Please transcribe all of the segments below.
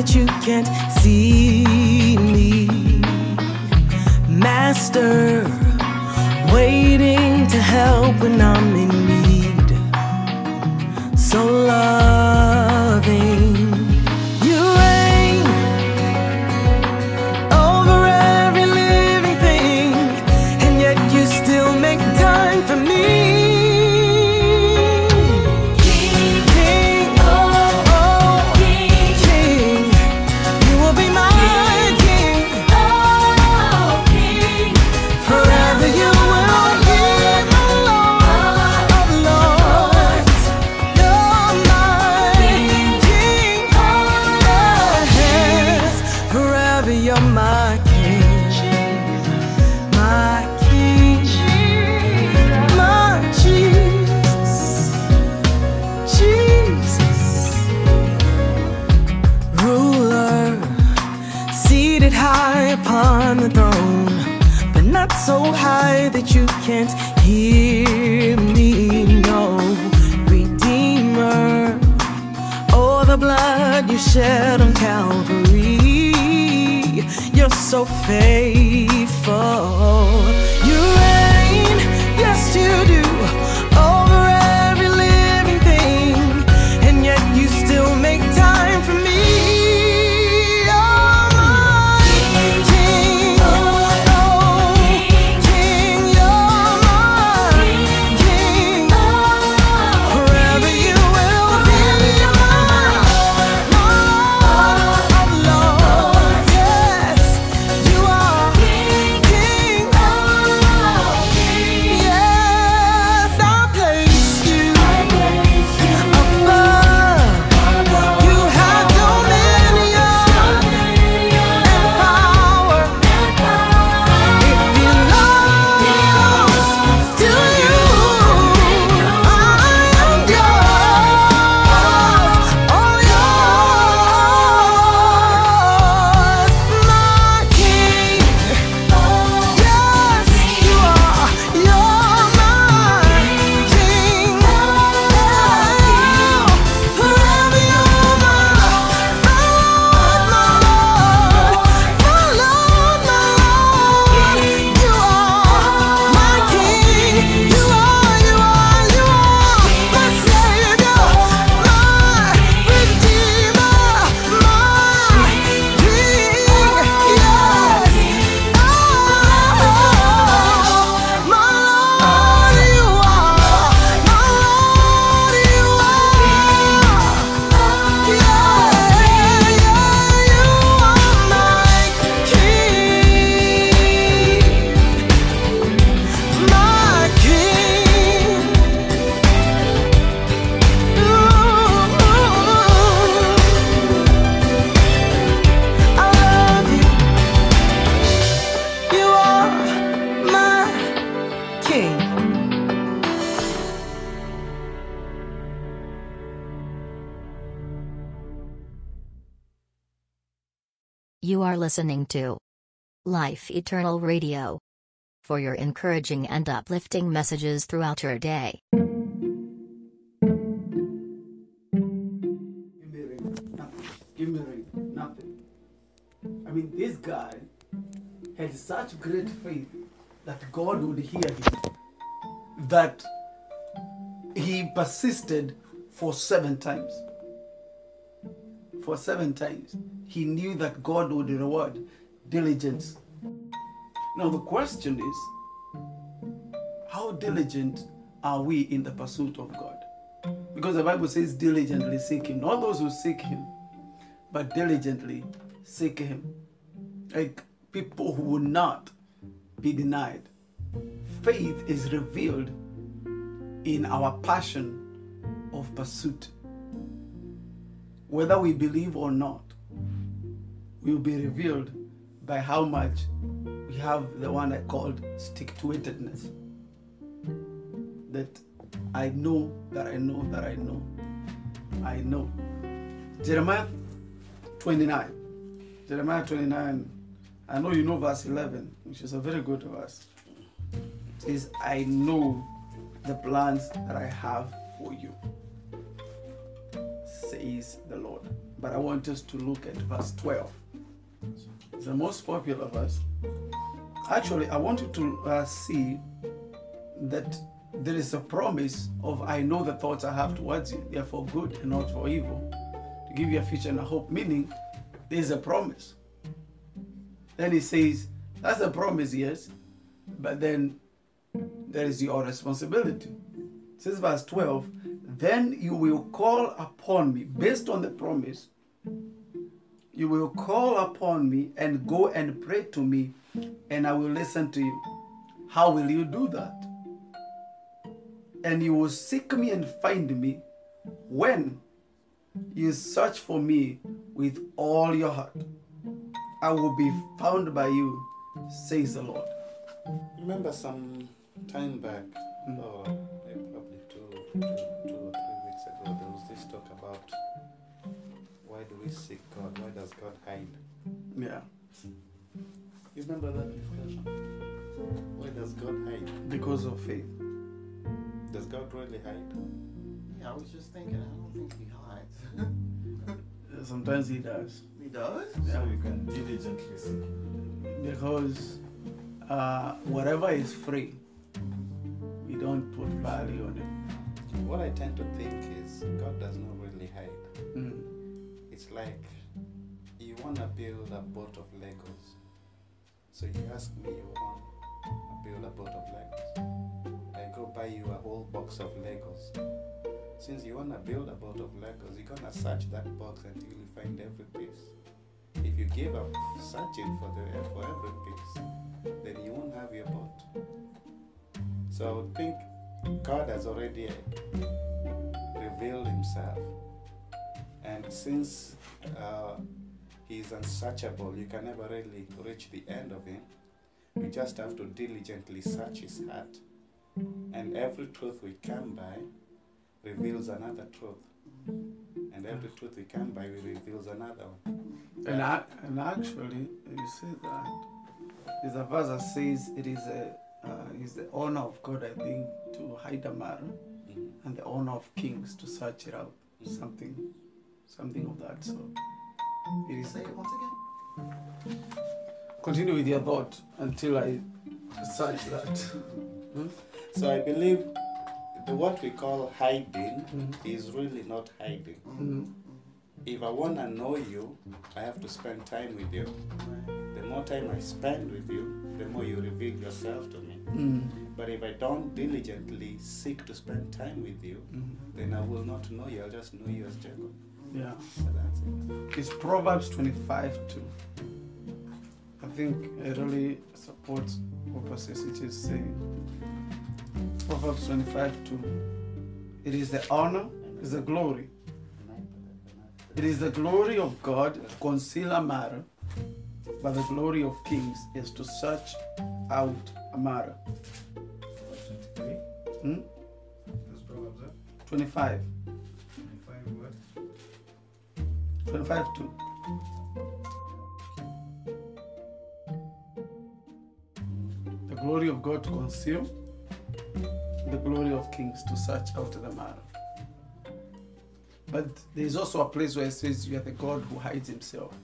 that you can't see me. Master, waiting to help when I'm shed on Calvary, you're so faithful. Listening to Life Eternal Radio. For your encouraging and uplifting messages throughout your day. Give me ring. Nothing. Give me ring. Nothing. I mean, this guy had such great faith that God would hear him that he persisted for seven times. For seven times. He knew that God would reward diligence. Now, the question is how diligent are we in the pursuit of God? Because the Bible says, diligently seek Him. Not those who seek Him, but diligently seek Him. Like people who will not be denied. Faith is revealed in our passion of pursuit. Whether we believe or not, will be revealed by how much we have the one I called stick to itedness. That I know that I know that I know. I know. Jeremiah 29. Jeremiah 29. I know you know verse 11, which is a very good verse. It says, I know the plans that I have for you. says the Lord. But I want us to look at verse 12. The most popular verse. Actually, I want you to uh, see that there is a promise of I know the thoughts I have towards you. They are for good and not for evil. To give you a future and a hope. Meaning, there's a promise. Then he says, that's a promise, yes. But then there is your responsibility. It says verse 12, then you will call upon me based on the promise. You will call upon me and go and pray to me, and I will listen to you. How will you do that? And you will seek me and find me when you search for me with all your heart. I will be found by you, says the Lord. Remember some time back, Mm. or probably two, two, why do we seek God? Why does God hide? Yeah, You remember that discussion? Why does God hide? because of faith. Does God really hide? Yeah, I was just thinking, I don't think he hides. Sometimes he does. he does? So you can diligently seek Because uh, whatever is free, we don't put value on it. What I tend to think is God does not really hide. It's like you want to build a boat of Legos. So you ask me, you want to build a boat of Legos. I go buy you a whole box of Legos. Since you want to build a boat of Legos, you're going to search that box until you find every piece. If you give up searching for, the, for every piece, then you won't have your boat. So I would think God has already revealed himself. And since uh, he is unsearchable, you can never really reach the end of him. We just have to diligently search his heart. And every truth we come by reveals another truth. And every truth we come by reveals another one. And, I, and actually, you say that. There's a verse that says it is a uh, is the honor of God, I think, to hide a matter, Mhm. and the honor of kings to search it out. Something, something of that sort. It is. Say it once again. Continue with your thought until I search that. Hmm? So I believe the what we call hiding Mhm. is really not hiding. Mm. If I want to know you, I have to spend time with you. The more time I spend with you, the more you reveal yourself to me. Mm. But if I don't diligently seek to spend time with you, Mm. then I will not know you. I'll just know you as Jacob. Yeah. So that's it. It's Proverbs 25 2. I think it really supports what Pastor City is saying. Proverbs 25 2. It is the honor, it is the glory. It is the glory of God to conceal a matter, but the glory of kings is to search out a matter. 23. Hmm? Those Proverbs are 25. 25 25 2. The glory of God to conceal, the glory of kings to search out the matter. But there is also a place where it says you are the God who hides himself.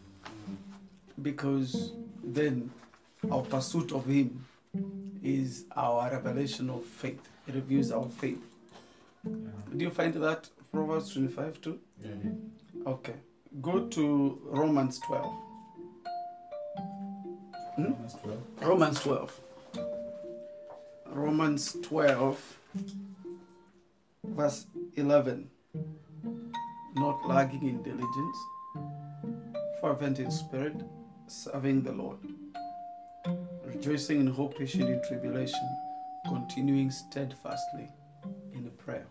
Because then our pursuit of him is our revelation of faith. It reveals our faith. Yeah. Do you find that Proverbs 25 2? Yeah, yeah. Okay. Go to Romans 12. Hmm? Romans 12. Romans 12. Romans 12, verse 11. Not lagging in diligence, fervent in spirit, serving the Lord, rejoicing in hope, patient in tribulation, continuing steadfastly in the prayer.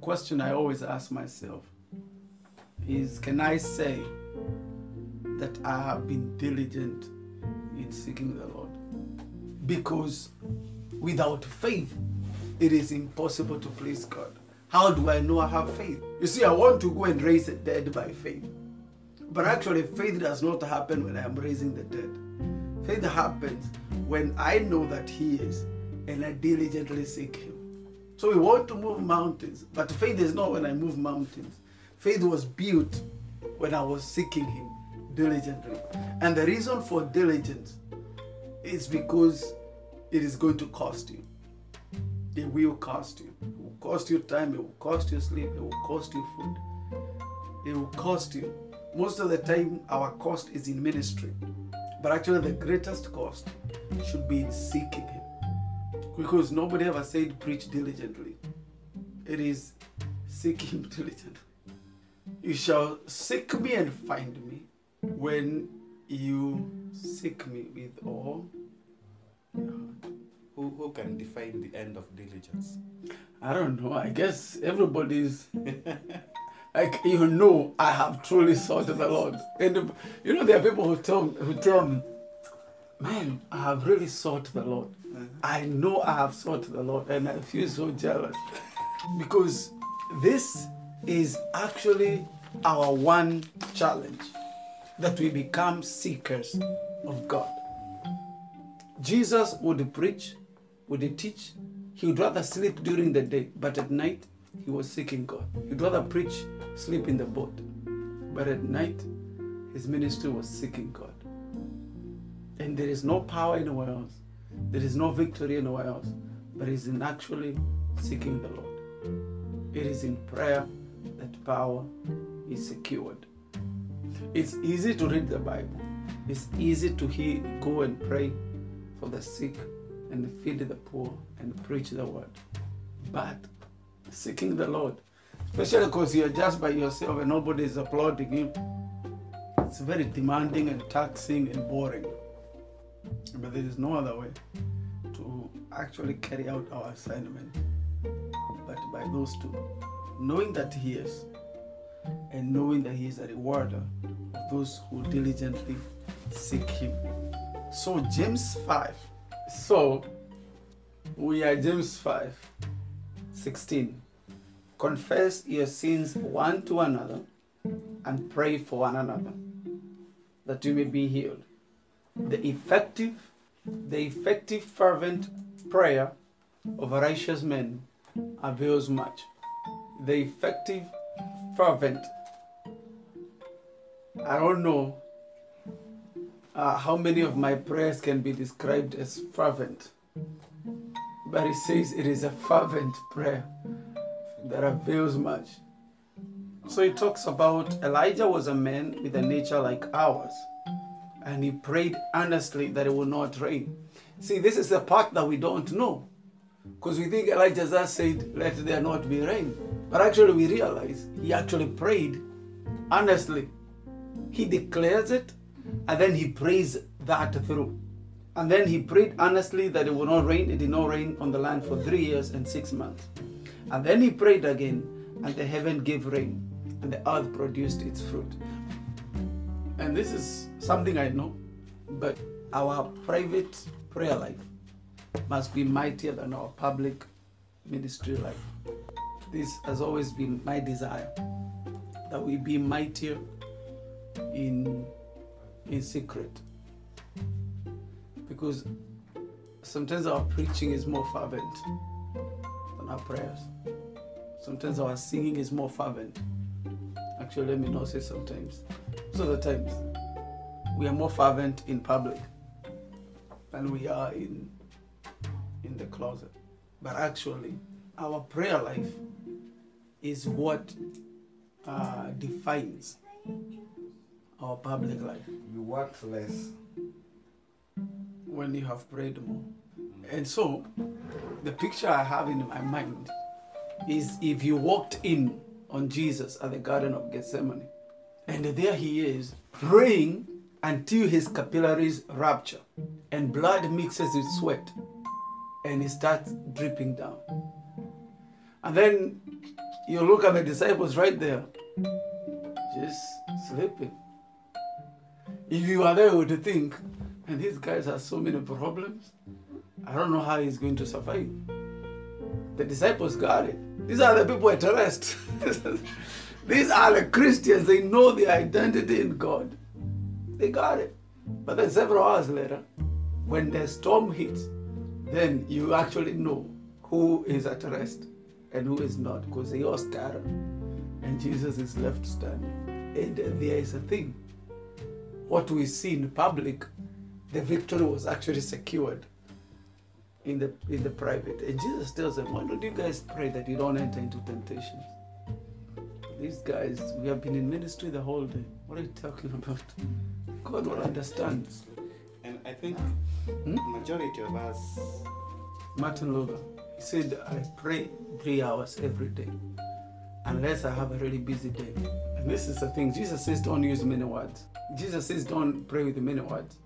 Question I always ask myself is can I say that I have been diligent in seeking the Lord? Because without faith, it is impossible to please God. How do I know I have faith? You see, I want to go and raise the dead by faith. But actually, faith does not happen when I am raising the dead. Faith happens when I know that He is and I diligently seek Him. So we want to move mountains, but faith is not when I move mountains. Faith was built when I was seeking Him diligently. And the reason for diligence is because it is going to cost you. It will cost you. It will cost you time, it will cost you sleep, it will cost you food. It will cost you. Most of the time, our cost is in ministry. But actually, the greatest cost should be in seeking Him. Because nobody ever said preach diligently. It is seek Him diligently. You shall seek me and find me when you seek me with all your heart. Who, who can define the end of diligence? I don't know. I guess everybody's like you know. I have truly sought the Lord, and you know there are people who tell who tell me, "Man, I have really sought the Lord. Mm-hmm. I know I have sought the Lord, and I feel so jealous because this is actually our one challenge that we become seekers of God." Jesus would preach, would teach? He would rather sleep during the day, but at night he was seeking God. He'd rather preach, sleep in the boat, but at night his ministry was seeking God. And there is no power anywhere else. There is no victory anywhere else, but is in actually seeking the Lord. It is in prayer power is secured. It's easy to read the Bible. It's easy to hear, go and pray for the sick and feed the poor and preach the word. But seeking the Lord, especially because you're just by yourself and nobody is applauding you, it's very demanding and taxing and boring. But there is no other way to actually carry out our assignment but by those two. Knowing that He is, and knowing that He is a rewarder of those who diligently seek Him. So, James 5. So, we are James 5 16. Confess your sins one to another and pray for one another that you may be healed. The effective, the effective fervent prayer of a righteous man avails much. The effective fervent. I don't know uh, how many of my prayers can be described as fervent, but it says it is a fervent prayer that avails much. So he talks about Elijah was a man with a nature like ours, and he prayed earnestly that it will not rain. See, this is the part that we don't know. Because we think Elijah just said, Let there not be rain. But actually, we realize he actually prayed earnestly. He declares it, and then he prays that through. And then he prayed earnestly that it would not rain. It did not rain on the land for three years and six months. And then he prayed again, and the heaven gave rain, and the earth produced its fruit. And this is something I know, but our private prayer life must be mightier than our public ministry life. This has always been my desire that we be mightier in in secret. Because sometimes our preaching is more fervent than our prayers. Sometimes our singing is more fervent. Actually, let me not say sometimes. Of the times, we are more fervent in public than we are in in the closet. But actually, our prayer life is what uh, defines our public mm. life You work less. when you have prayed more. And so, the picture I have in my mind is if you walked in on Jesus at the Garden of Gethsemane, and there he is praying until his capillaries rupture, and blood mixes with sweat, and it starts dripping down. And then you look at the disciples right there, just sleeping. If you are there, you would think, and these guys have so many problems. I don't know how he's going to survive. The disciples got it. These are the people at rest. these are the Christians. They know their identity in God. They got it. But then several hours later, when the storm hits, then you actually know who is at rest and who is not, because they all scattered, and Jesus is left standing. And there is a thing. What we see in public, the victory was actually secured in the in the private. And Jesus tells them, Why don't you guys pray that you don't enter into temptations? These guys, we have been in ministry the whole day. What are you talking about? God will understand. And I think Hmm? majority of us, Martin Luther, he said, I pray three hours every day, unless I have a really busy day. And this is the thing Jesus says, don't use many words. Jesus says, don't pray with many words.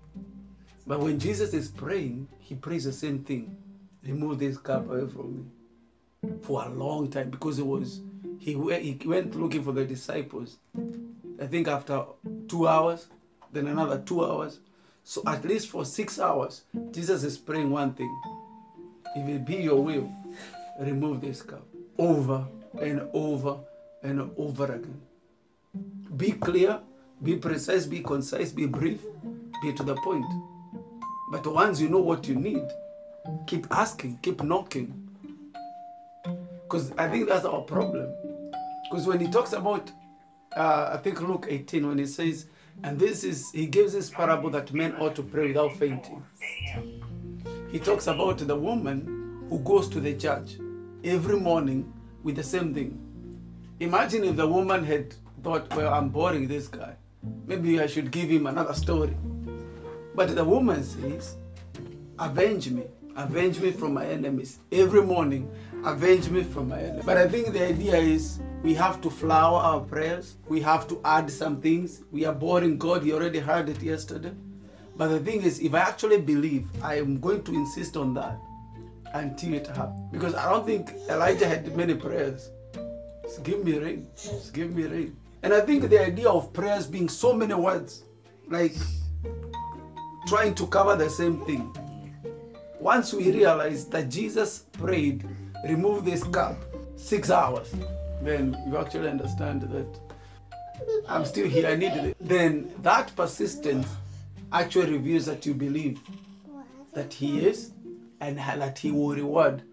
But when Jesus is praying, he prays the same thing remove this cup away from me for a long time because it was, he, he went looking for the disciples. I think after two hours, then another two hours. So at least for six hours, Jesus is praying one thing if it be your will, remove this cup over and over and over again. Be clear, be precise, be concise, be brief, be to the point. But once you know what you need, keep asking, keep knocking. Because I think that's our problem. Because when he talks about, uh, I think Luke 18, when he says, and this is, he gives this parable that men ought to pray without fainting he talks about the woman who goes to the judge every morning with the same thing. Imagine if the woman had thought, well, I'm boring this guy. Maybe I should give him another story. But the woman says, avenge me. Avenge me from my enemies. Every morning, avenge me from my enemies. But I think the idea is we have to flower our prayers. We have to add some things. We are boring God. He already heard it yesterday. But the thing is, if I actually believe, I am going to insist on that until it happens. Because I don't think Elijah had many prayers. Just give me rain. Just give me rain. And I think the idea of prayers being so many words, like trying to cover the same thing. Once we realize that Jesus prayed, remove this cup, six hours, then you actually understand that I'm still here, I need it. Then that persistence actually reveals that you believe that He is and that He will reward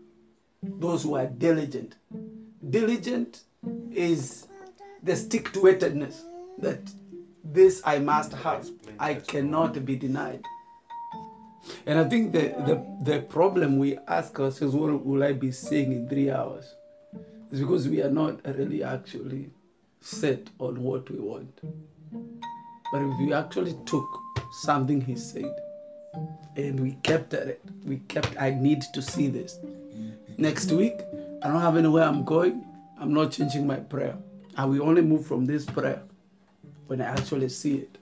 those who are diligent. Diligent is the stick to itedness that this I must have, I cannot be denied. And I think the, the, the problem we ask ourselves, what will I be saying in three hours? Is because we are not really actually set on what we want. But if we actually took something he said and we kept at it, we kept, I need to see this. Next week, I don't have anywhere I'm going, I'm not changing my prayer. I will only move from this prayer when I actually see it.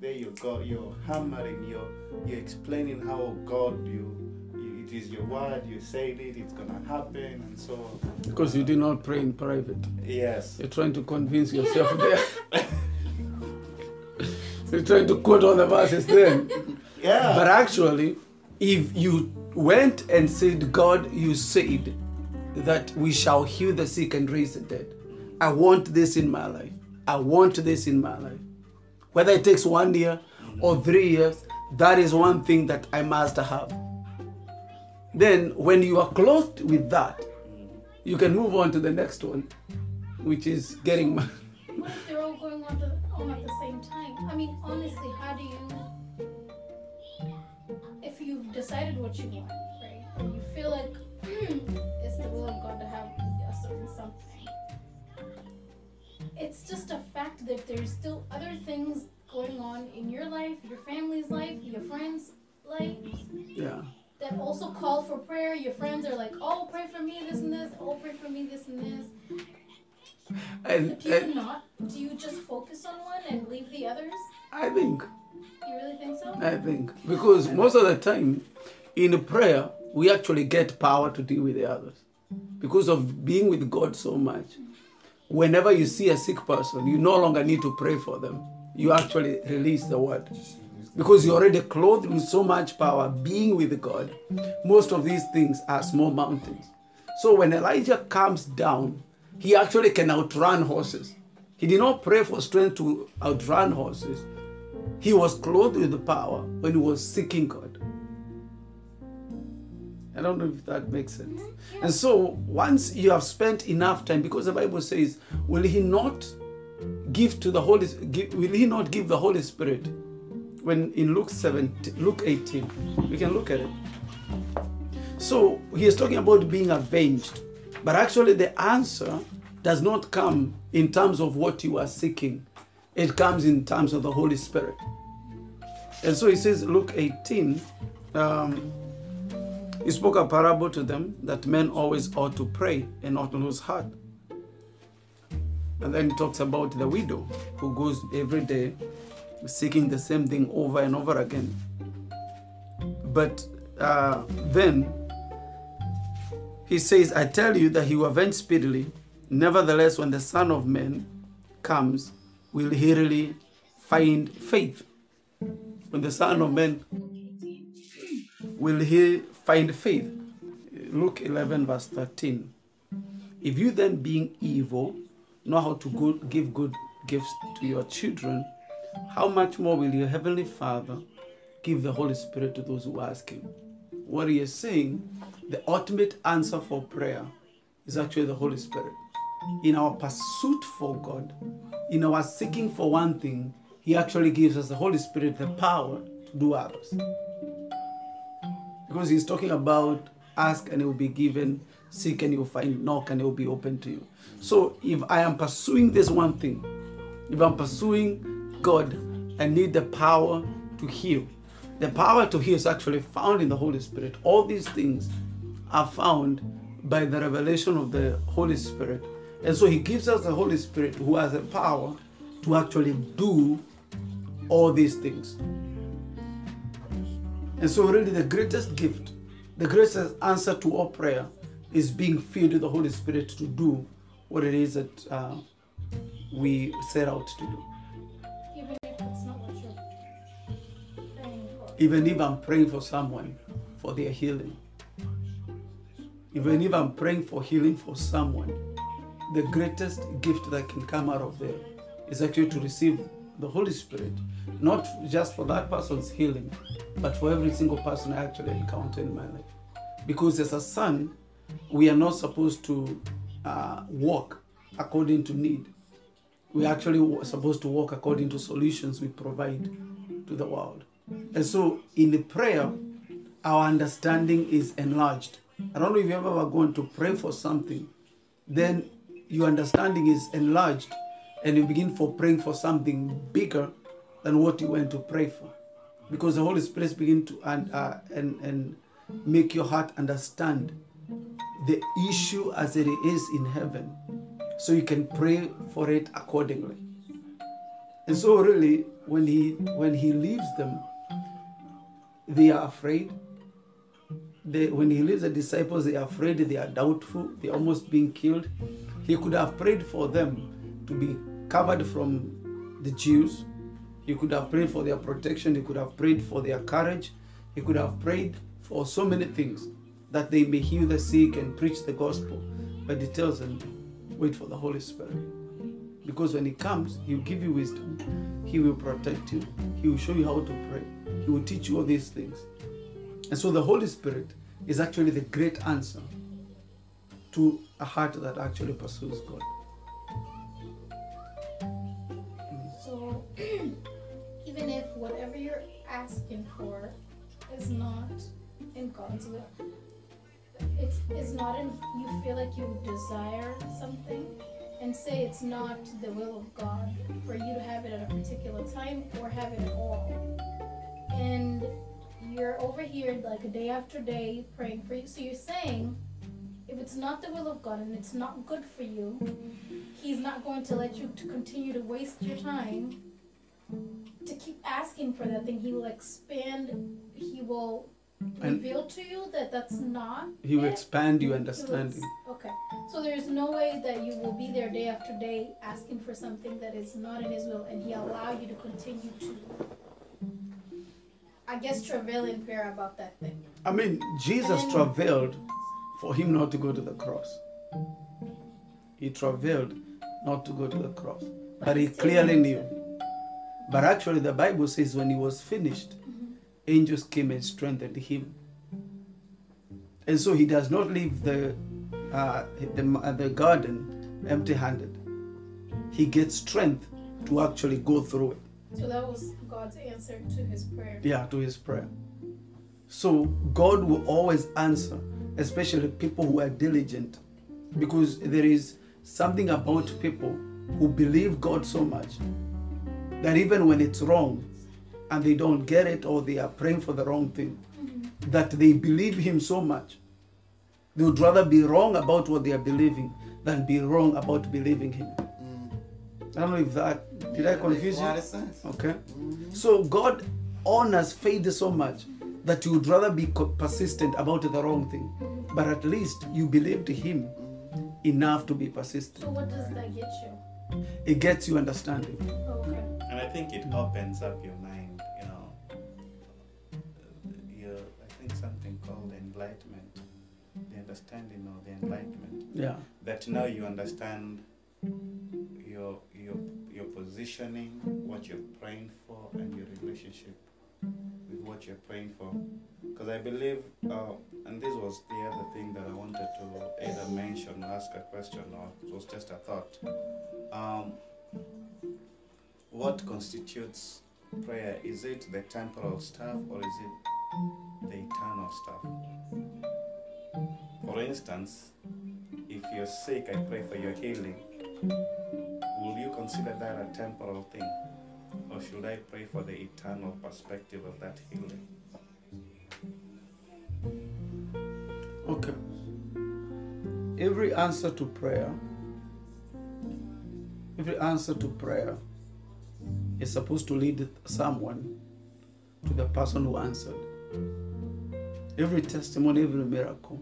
there you go, you're hammering, you're, you're explaining how oh God, you, you, it is your word, you said it, it's gonna happen, and so on. Because you do not pray in private. Yes. You're trying to convince yourself there. You're trying to quote all the verses then. Yeah. But actually, if you went and said, God, you said that we shall heal the sick and raise the dead. I want this in my life. I want this in my life. Whether it takes one year or three years, that is one thing that I must have. Then, when you are clothed with that, you can move on to the next one, which is getting married. What if they're all going on, to, on at the same time? I mean, honestly, how do you, if you've decided what you want, right, and you feel like hmm, it's the will of God to have a certain something, it's just a fact that there's still other things going on in your life, your family's life, your friends' life. Yeah. that also call for prayer. Your friends are like, "Oh, pray for me, this and this. Oh, pray for me, this and this." And, Do you and not? Do you just focus on one and leave the others? I think You really think so? I think because most of the time in prayer we actually get power to deal with the others because of being with God so much. Whenever you see a sick person, you no longer need to pray for them. You actually release the word because you're already clothed with so much power. Being with God, most of these things are small mountains. So when Elijah comes down, he actually can outrun horses. He did not pray for strength to outrun horses. He was clothed with the power when he was seeking God. I don't know if that makes sense. And so once you have spent enough time, because the Bible says, will he not give to the Holy give, will he not give the Holy Spirit? When in Luke 17, Luke 18, we can look at it. So he is talking about being avenged. But actually the answer does not come in terms of what you are seeking. It comes in terms of the Holy Spirit. And so he says, Luke 18, um, he spoke a parable to them that men always ought to pray and not lose heart. And then he talks about the widow who goes every day seeking the same thing over and over again. But uh, then he says, I tell you that he will avenge speedily. Nevertheless, when the Son of Man comes, will he really find faith? When the Son of Man will he find faith? Luke 11, verse 13. If you then, being evil, know how to go, give good gifts to your children, how much more will your Heavenly Father give the Holy Spirit to those who ask Him? What He is saying, the ultimate answer for prayer is actually the Holy Spirit. In our pursuit for God, in our seeking for one thing, He actually gives us the Holy Spirit the power to do others. Because He's talking about ask and it will be given, seek and you'll find, knock and it will be open to you. So if I am pursuing this one thing, if I'm pursuing God, I need the power to heal. The power to heal is actually found in the Holy Spirit. All these things are found by the revelation of the Holy Spirit. And so He gives us the Holy Spirit who has the power to actually do all these things. And so, really, the greatest gift, the greatest answer to all prayer is being filled with the Holy Spirit to do what it is that uh, we set out to do. Even if it's not what you're praying for. Even if I'm praying for someone for their healing, even if I'm praying for healing for someone, the greatest gift that can come out of there is actually to receive the Holy Spirit, not just for that person's healing, but for every single person I actually encounter in my life. Because as a son, we are not supposed to uh, walk according to need. We actually wa- supposed to walk according to solutions we provide to the world. And so in the prayer, our understanding is enlarged. I don't know if you've ever going to pray for something, then your understanding is enlarged and you begin for praying for something bigger than what you went to pray for. Because the Holy Spirit begin to and, uh, and, and make your heart understand the issue as it is in heaven so you can pray for it accordingly. And so really when he when he leaves them, they are afraid. They, when he leaves the disciples, they are afraid, they are doubtful, they're almost being killed. He could have prayed for them to be covered from the Jews. He could have prayed for their protection. He could have prayed for their courage. He could have prayed for so many things that they may heal the sick and preach the gospel. But he tells them, wait for the Holy Spirit. Because when he comes, he will give you wisdom. He will protect you. He will show you how to pray. He will teach you all these things. And so the Holy Spirit is actually the great answer to a heart that actually pursues God. So even if whatever you're asking for is not in God's will, it's it's not in you feel like you desire something and say it's not the will of God for you to have it at a particular time or have it at all. And you're over here like day after day praying for you. So you're saying if it's not the will of God and it's not good for you, He's not going to let you to continue to waste your time to keep asking for that thing. He will expand. He will And- reveal to you that that's not. He will it. expand your understanding. Okay. So there's no way that you will be there day after day asking for something that is not in His will, and He allow you to continue to. I guess travail in prayer about that thing. I mean, Jesus And- travailed for him not to go to the cross. He travailed not to go to the cross. But he clearly knew. But actually, the Bible says when he was finished, angels came and strengthened him. And so he does not leave the, uh, the, uh, the garden empty handed. He gets strength to actually go through it. So that was God's answer to his prayer. Yeah, to his prayer. So God will always answer, especially people who are diligent, because there is something about people who believe God so much that even when it's wrong and they don't get it or they are praying for the wrong thing, mm-hmm. that they believe Him so much, they would rather be wrong about what they are believing than be wrong about believing Him. Mm. I don't know if that did I confuse you? a lot of sense. Okay. Mm-hmm. So God honors faith so much that you would rather be persistent about the wrong thing, but at least you believed Him enough to be persistent. So what does that get you? It gets you understanding. Okay. And I think it opens up your mind, you know. You, I think something called enlightenment, the understanding of the enlightenment. Yeah. That now you understand your your your positioning, what you're praying for, and your relationship with what you're praying for. Because I believe, uh, and this was the other thing that I wanted to either mention, or ask a question, or it was just a thought. Um, what constitutes prayer? Is it the temporal stuff or is it the eternal stuff? For instance, if you're sick, I pray for your healing. Will you consider that a temporal thing? Or should I pray for the eternal perspective of that healing? Okay. Every answer to prayer, every answer to prayer is supposed to lead someone to the person who answered. Every testimony, every miracle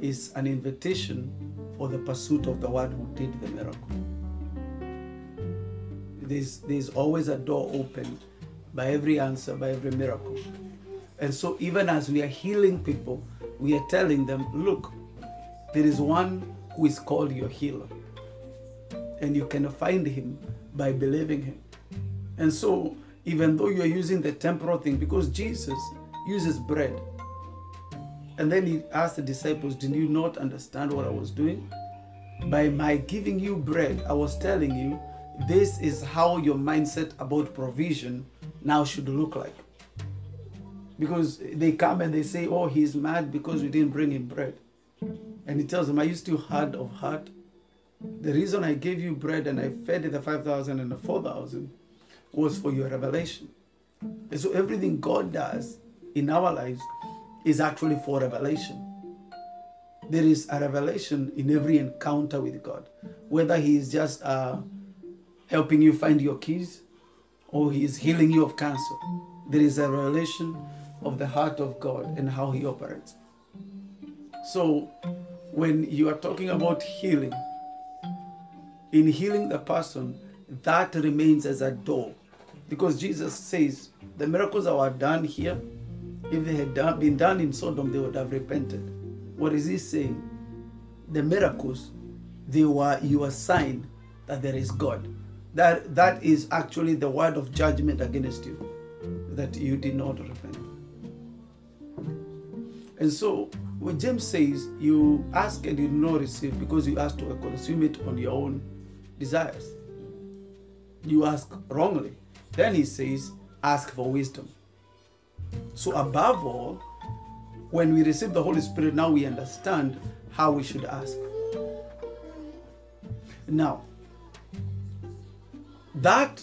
is an invitation for the pursuit of the one who did the miracle. There's, there's always a door open by every answer, by every miracle. And so, even as we are healing people, we are telling them, look, there is one who is called your healer. And you can find him by believing him. And so, even though you are using the temporal thing, because Jesus uses bread. And then he asked the disciples, Did you not understand what I was doing? By my giving you bread, I was telling you this is how your mindset about provision now should look like. Because they come and they say, Oh, he's mad because we didn't bring him bread. And he tells them, Are you still hard of heart? The reason I gave you bread and I fed the 5,000 and the 4,000 was for your revelation. And so everything God does in our lives is actually for revelation. There is a revelation in every encounter with God, whether He is just uh, helping you find your keys or He is healing you of cancer. There is a revelation of the heart of God and how He operates. So, when you are talking about healing, in healing the person, that remains as a door. Because Jesus says the miracles that were done here, if they had done, been done in Sodom, they would have repented. What is he saying? The miracles, they were your sign that there is God. That that is actually the word of judgment against you, that you did not repent. And so when James says you ask and you do not receive because you ask to consume it on your own desires. You ask wrongly. Then he says, ask for wisdom. So, above all, when we receive the Holy Spirit, now we understand how we should ask. Now, that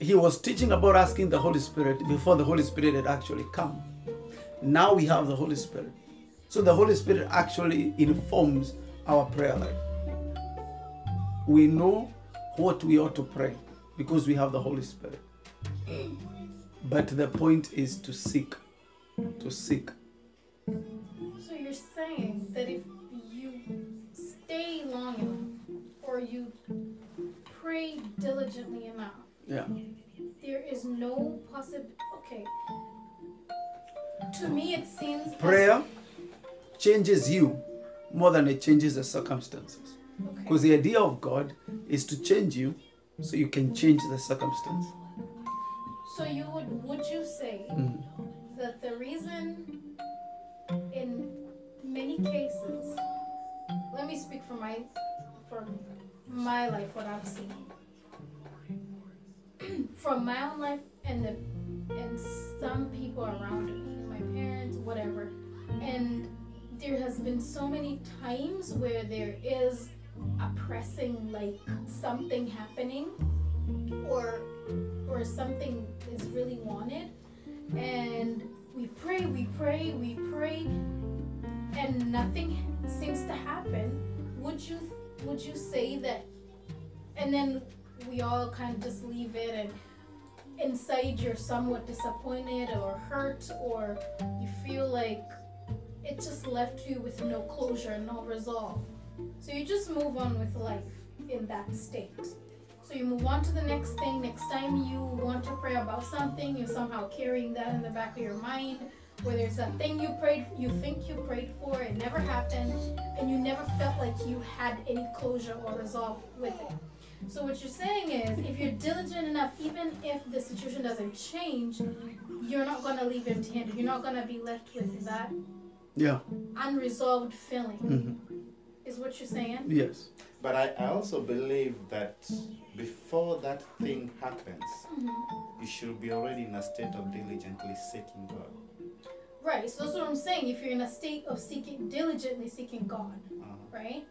he was teaching about asking the Holy Spirit before the Holy Spirit had actually come. Now we have the Holy Spirit. So, the Holy Spirit actually informs our prayer life. We know what we ought to pray because we have the Holy Spirit. But the point is to seek. To seek. So you're saying that if you stay long enough or you pray diligently enough, Yeah. there is no possible. Okay. To me, it seems Prayer changes you more than it changes the circumstances. Okay. Because the idea of God is to change you so you can change the circumstance. So you would would you say Mm. that the reason in many cases, let me speak for my for my life, what I've seen. from my own life and the and some people around me, my parents, whatever. And there has been so many times where there is a pressing like something happening or or something is really wanted and we pray we pray we pray and nothing seems to happen would you would you say that and then we all kind of just leave it and inside you're somewhat disappointed or hurt or you feel like it just left you with no closure no resolve. So you just move on with life in that state. So you move on to the next thing. Next time you want to pray about something you're somehow carrying that in the back of your mind where there's a thing you prayed you think you prayed for it never happened and you never felt like you had any closure or resolve with it so what you're saying is, if you're diligent enough, even if the situation doesn't change, you're not gonna leave empty-handed. You're not gonna be left with that Yeah. unresolved feeling. hmm Is what you're saying? Yes. But I, I also believe that before that thing happens, Mhm. you should be already in a state of diligently seeking God. Right. So that's what I'm saying. If you're in a state of seeking, diligently seeking God, Uh-huh. right?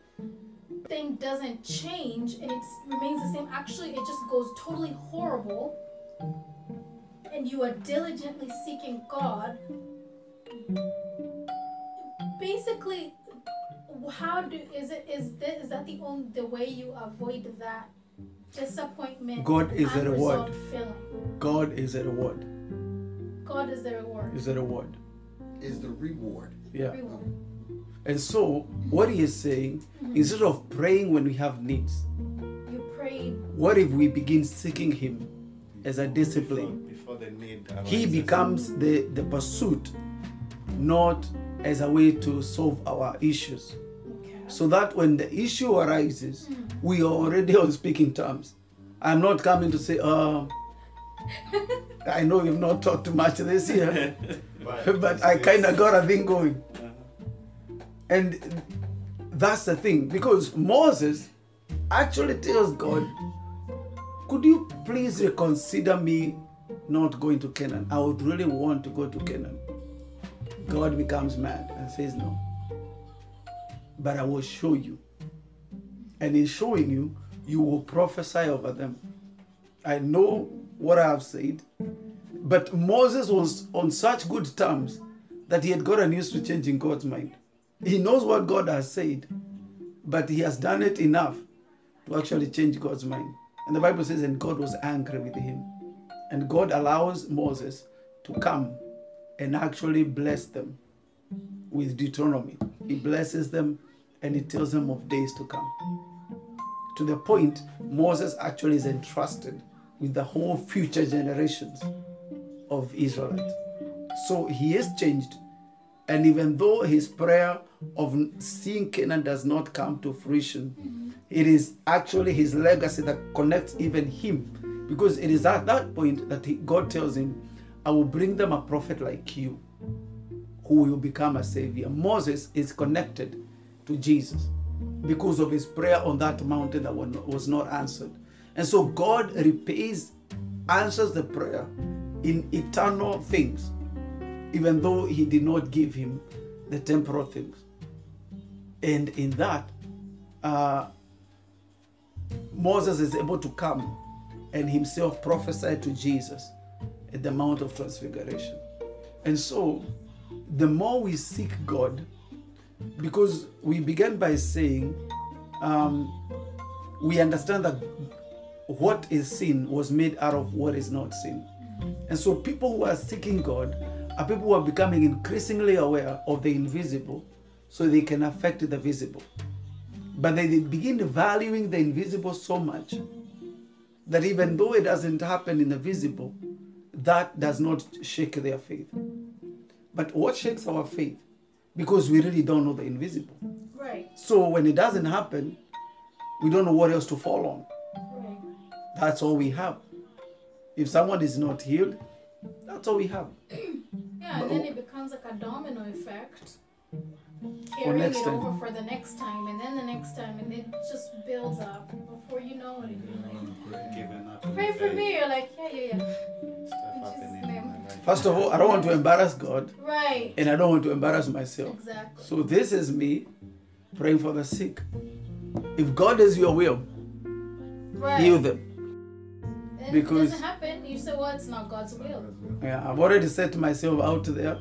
Thing doesn't change and it remains the same. Actually, it just goes totally horrible. And you are diligently seeking God. Basically, how do is it is this, is that the only the way you avoid that disappointment? God is a reward. feeling. God is a reward. God is the reward. Is it a reward. Is the reward. Yeah. Reward. And so what he is saying, instead of praying when we have needs, You prayed what if we begin seeking him as a discipline? Before, before the need He becomes the, the pursuit, not as a way to solve our issues. okay. So that when the issue arises, we are already on speaking terms. I'm not coming to say, uh, I know you've not talked too much this year, but I kind of got a thing going. Uh-huh. And that's the thing, because Moses actually tells God, Could you please reconsider me not going to Canaan? I would really want to go to Canaan. God becomes mad and says, No. But I will show you. And in showing you, you will prophesy over them. I know what I have said. But Moses was on such good terms that he had gotten used to changing God's mind. He knows what God has said, but he has done it enough to actually change God's mind. And the Bible says, and God was angry with him. And God allows Moses to come and actually bless them with Deuteronomy. He blesses them and he tells them of days to come. To the point, Moses actually is entrusted with the whole future generations of Israelites. So he is changed. And even though his prayer of seeing Canaan does not come to fruition, it is actually his legacy that connects even him. Because it is at that point that he, God tells him, I will bring them a prophet like you who will become a savior. Moses is connected to Jesus because of his prayer on that mountain that was not answered. And so God repays, answers the prayer in eternal things, even though he did not give him the temporal things. And in that, uh, Moses is able to come and himself prophesy to Jesus at the Mount of Transfiguration. And so, the more we seek God, because we began by saying, um, we understand that what is sin was made out of what is not sin. And so, people who are seeking God are people who are becoming increasingly aware of the invisible so they can affect the visible. But they begin valuing the invisible so much that even though it doesn't happen in the visible, that does not shake their faith. But what shakes our faith? Because we really don't know the invisible. Right. So when it doesn't happen, we don't know what else to fall on. Right. That's all we have. If someone is not healed, that's all we have. Yeah, and then it becomes like a domino effect carrying next it time. over for the next time, and then the next time, and it just builds up. Before you know it, you're like, Giving up. pray for faith. me. You're like, yeah, yeah, yeah. Stuff happening Jesus' in name. my life. First of all, I don't want to embarrass God, Right. and I don't want to embarrass myself. Exactly. So this is me praying for the sick. If God is your will, Right. heal them. And because- it doesn't happen. You say, well, it's not God's will. Yeah, I've already set myself out there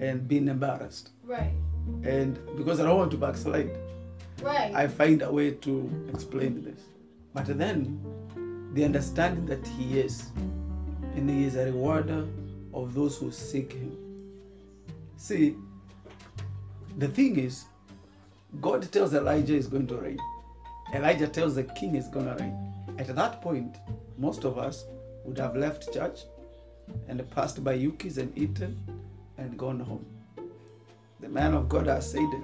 and been embarrassed. Right. And because I don't want to backslide, Right. I find a way to explain this. But then, the understanding that He is, and He is a rewarder of those who seek Him. See, the thing is, God tells Elijah is going to rain. Elijah tells the king is going to rain. At that point, most of us would have left church and passed by Yuki's and eaten and gone home. The man of God has said it.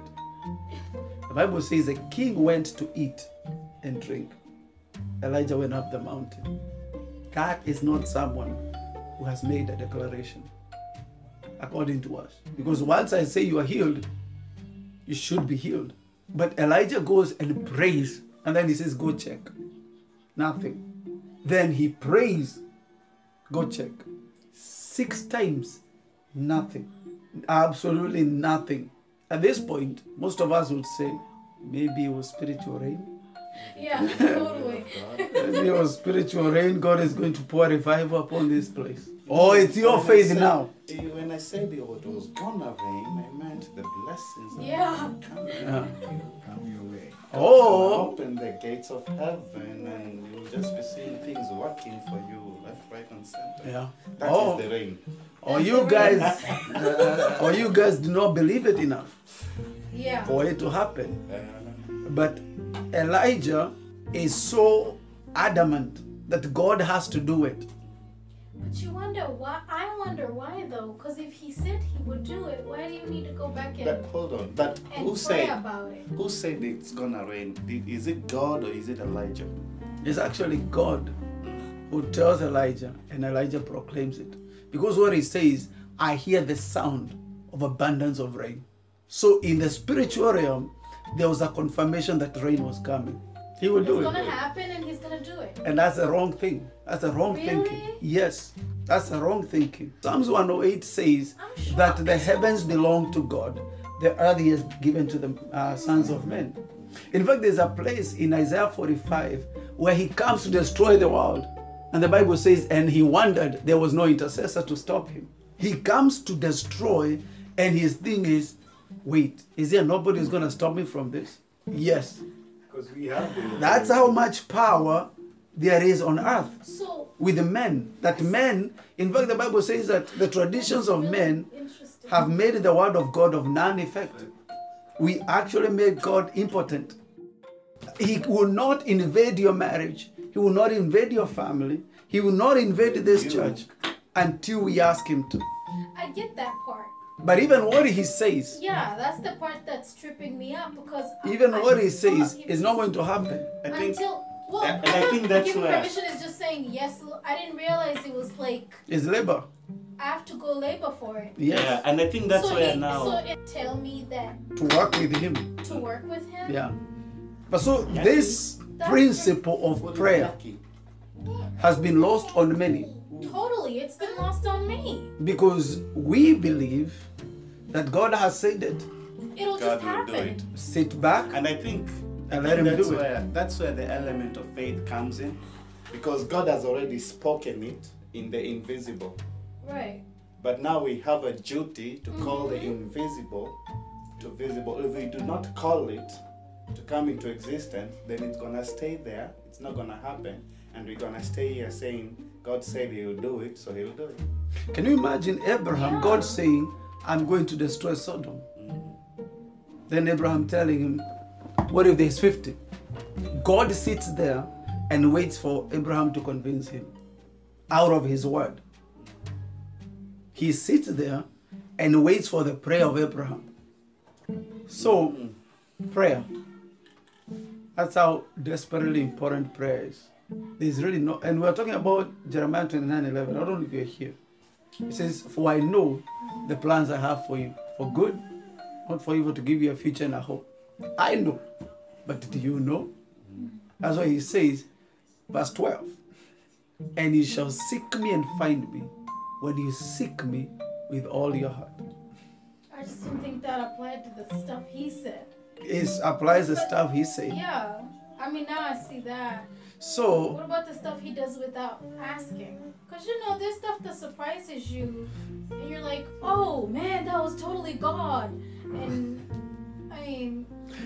The Bible says the king went to eat and drink. Elijah went up the mountain. That is not someone who has made a declaration, according to us. Because once I say you are healed, you should be healed. But Elijah goes and prays, and then he says, Go check. Nothing. Then he prays, Go check. Six times, nothing. Absolutely nothing. At this point, most of us would say, maybe it was spiritual rain. yeah. Totally. Maybe it was spiritual rain. God is going to pour revival upon this place. Oh, it's your When faith said- now. When I said it was gonna rain, I meant the blessings. that Yeah. would come in. Yeah. Come your way. Oh, Open the gates of heaven, and you'll just be seeing things working for you, left, right, and center. yeah. That is Oh, the rain. or you guys, or you guys do not believe it enough Yeah. for it to happen. Uh, But Elijah is so adamant that God has to do it. But you wonder why? I wonder why though, because if he said he would do it, why do you need to go back and, but hold on. But who said about it? who said it's gonna rain? Is it God or is it Elijah? It's actually God who tells Elijah, and Elijah proclaims it. Because what he says, I hear the sound of abundance of rain. So in the spiritual realm, there was a confirmation that rain was coming. He will It's do it. It's gonna happen, and he's gonna do it. And that's the wrong thing. That's the wrong Really? thinking. Yes, that's the wrong thinking. Psalms 108 says that the heavens belong to God, the earth is given to the uh, sons of men. In fact, there's a place in Isaiah 45 where he comes to destroy the world. And the Bible says, and he wondered there was no intercessor to stop him. He comes to destroy, and his thing is, wait, is there nobody who's going to stop me from this? Yes. Because we have the. That's how much power there is on earth So with the men. That men, in fact, the Bible says that the traditions of men have made the word of God of none effect. We actually made God impotent. He will not invade your marriage, He will not invade your family, He will not invade this church until we ask Him to. I get that part. But even what He says, Yeah, that's the part that's tripping me up because even I what He says is not going to happen. I think until well, and I think that's giving where- permission is just saying yes. I didn't realize it was like It's labor. I have to go labor for it. Yes. yeah, and I think that's so where it, now So it tell me that To work with Him. to work with him. Yeah. But so this That's principle of prayer lucky? has been lost on many Totally, it's been lost on me. because we believe that God has said it. It'll God just will do it. Sit back And I think, I And let think him that's do it. where that's where the element of faith comes in, because God has already spoken it in the invisible. Right. But now we have a duty to call the Mm-hmm. invisible to visible. If we do not call it to come into existence, then it's gonna stay there. It's not gonna happen, and we're gonna stay here saying, "God said He'll do it, so He'll do it." Can you imagine Abraham, God saying, I'm going to destroy Sodom? Mm-hmm. Then Abraham telling him, What if there's 50? God sits there and waits for Abraham to convince him out of his word. He sits there and waits for the prayer of Abraham. So, mm-hmm. prayer. That's how desperately important prayer is. There's really no, and we're talking about Jeremiah 29 11. I don't know if you're here. It says, For I know the plans I have for you, for good not for evil, to give you a future and a hope. I know, but do you know? That's why he says, verse 12, and you shall seek me and find me when you seek me with all your heart. I just didn't think that applied to the stuff he said. It applies the stuff he said. Yeah. I mean, now I see that. So, What about the stuff he does without asking? Because you know, there's stuff that surprises you, and you're like, oh man, that was totally God. And I mean,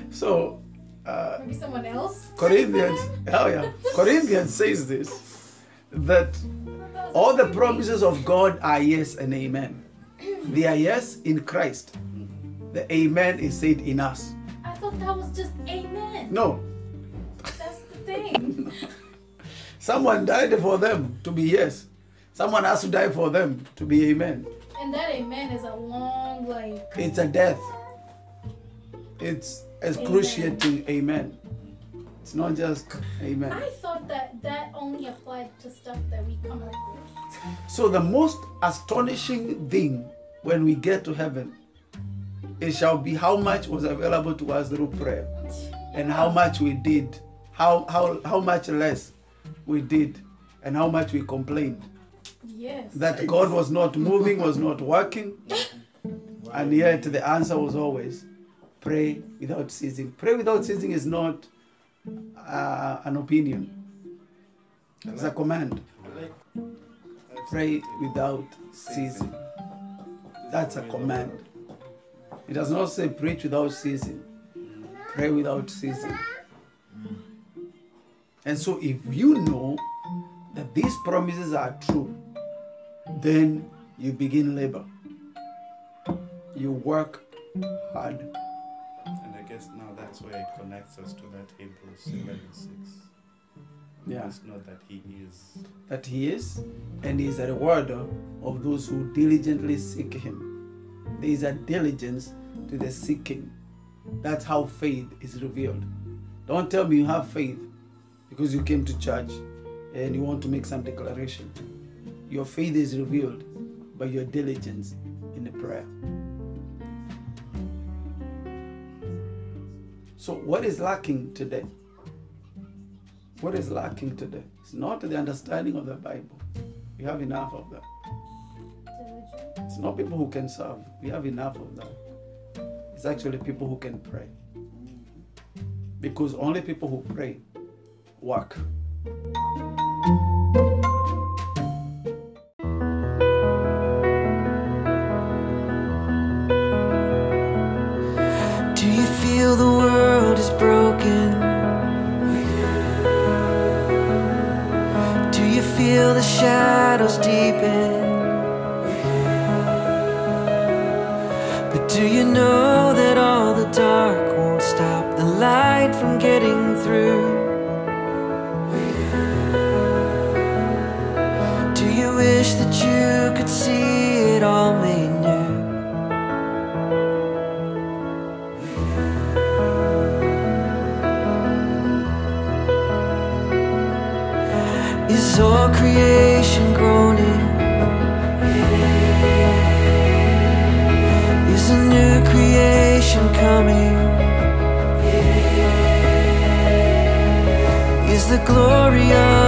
so uh, maybe someone else. Corinthians, oh yeah, Corinthians says this that all the promises of God are yes and amen. They are yes in Christ. The amen is said in us. I thought that was just amen. No, thing. someone died for them to be yes. Someone has to die for them to be amen. And that amen is a long, like, It's a death. It's excruciating amen. It's not just amen. I thought that that only applied to stuff that we come up with. So the most astonishing thing when we get to heaven, it shall be how much was available to us through prayer, and how much we did, how how how much less we did, and how much we complained Yes. that God was not moving, was not working, and yet the answer was always pray without ceasing. Pray without ceasing is not uh, an opinion; it's a command. Pray without ceasing. That's a command. It does not say preach without ceasing. Pray without ceasing. And so if you know that these promises are true, then you begin labor. You work hard. and I guess now that's where it connects us to that Hebrews 11 6. Yeah. Just know that He is. That he is, and he is a rewarder of those who diligently seek him. There is a diligence to the seeking. That's how faith is revealed. Don't tell me you have faith because you came to church and you want to make some declaration. Your faith is revealed by your diligence in the prayer. So, what is lacking today? What is lacking today? It's not the understanding of the Bible. We have enough of that. It's not people who can serve. We have enough of that. It's actually people who can pray. Because only people who pray work. Do you feel the world is broken? Do you feel the shadows deepen? But do you know that all the dark won't stop the light from getting through? The glory of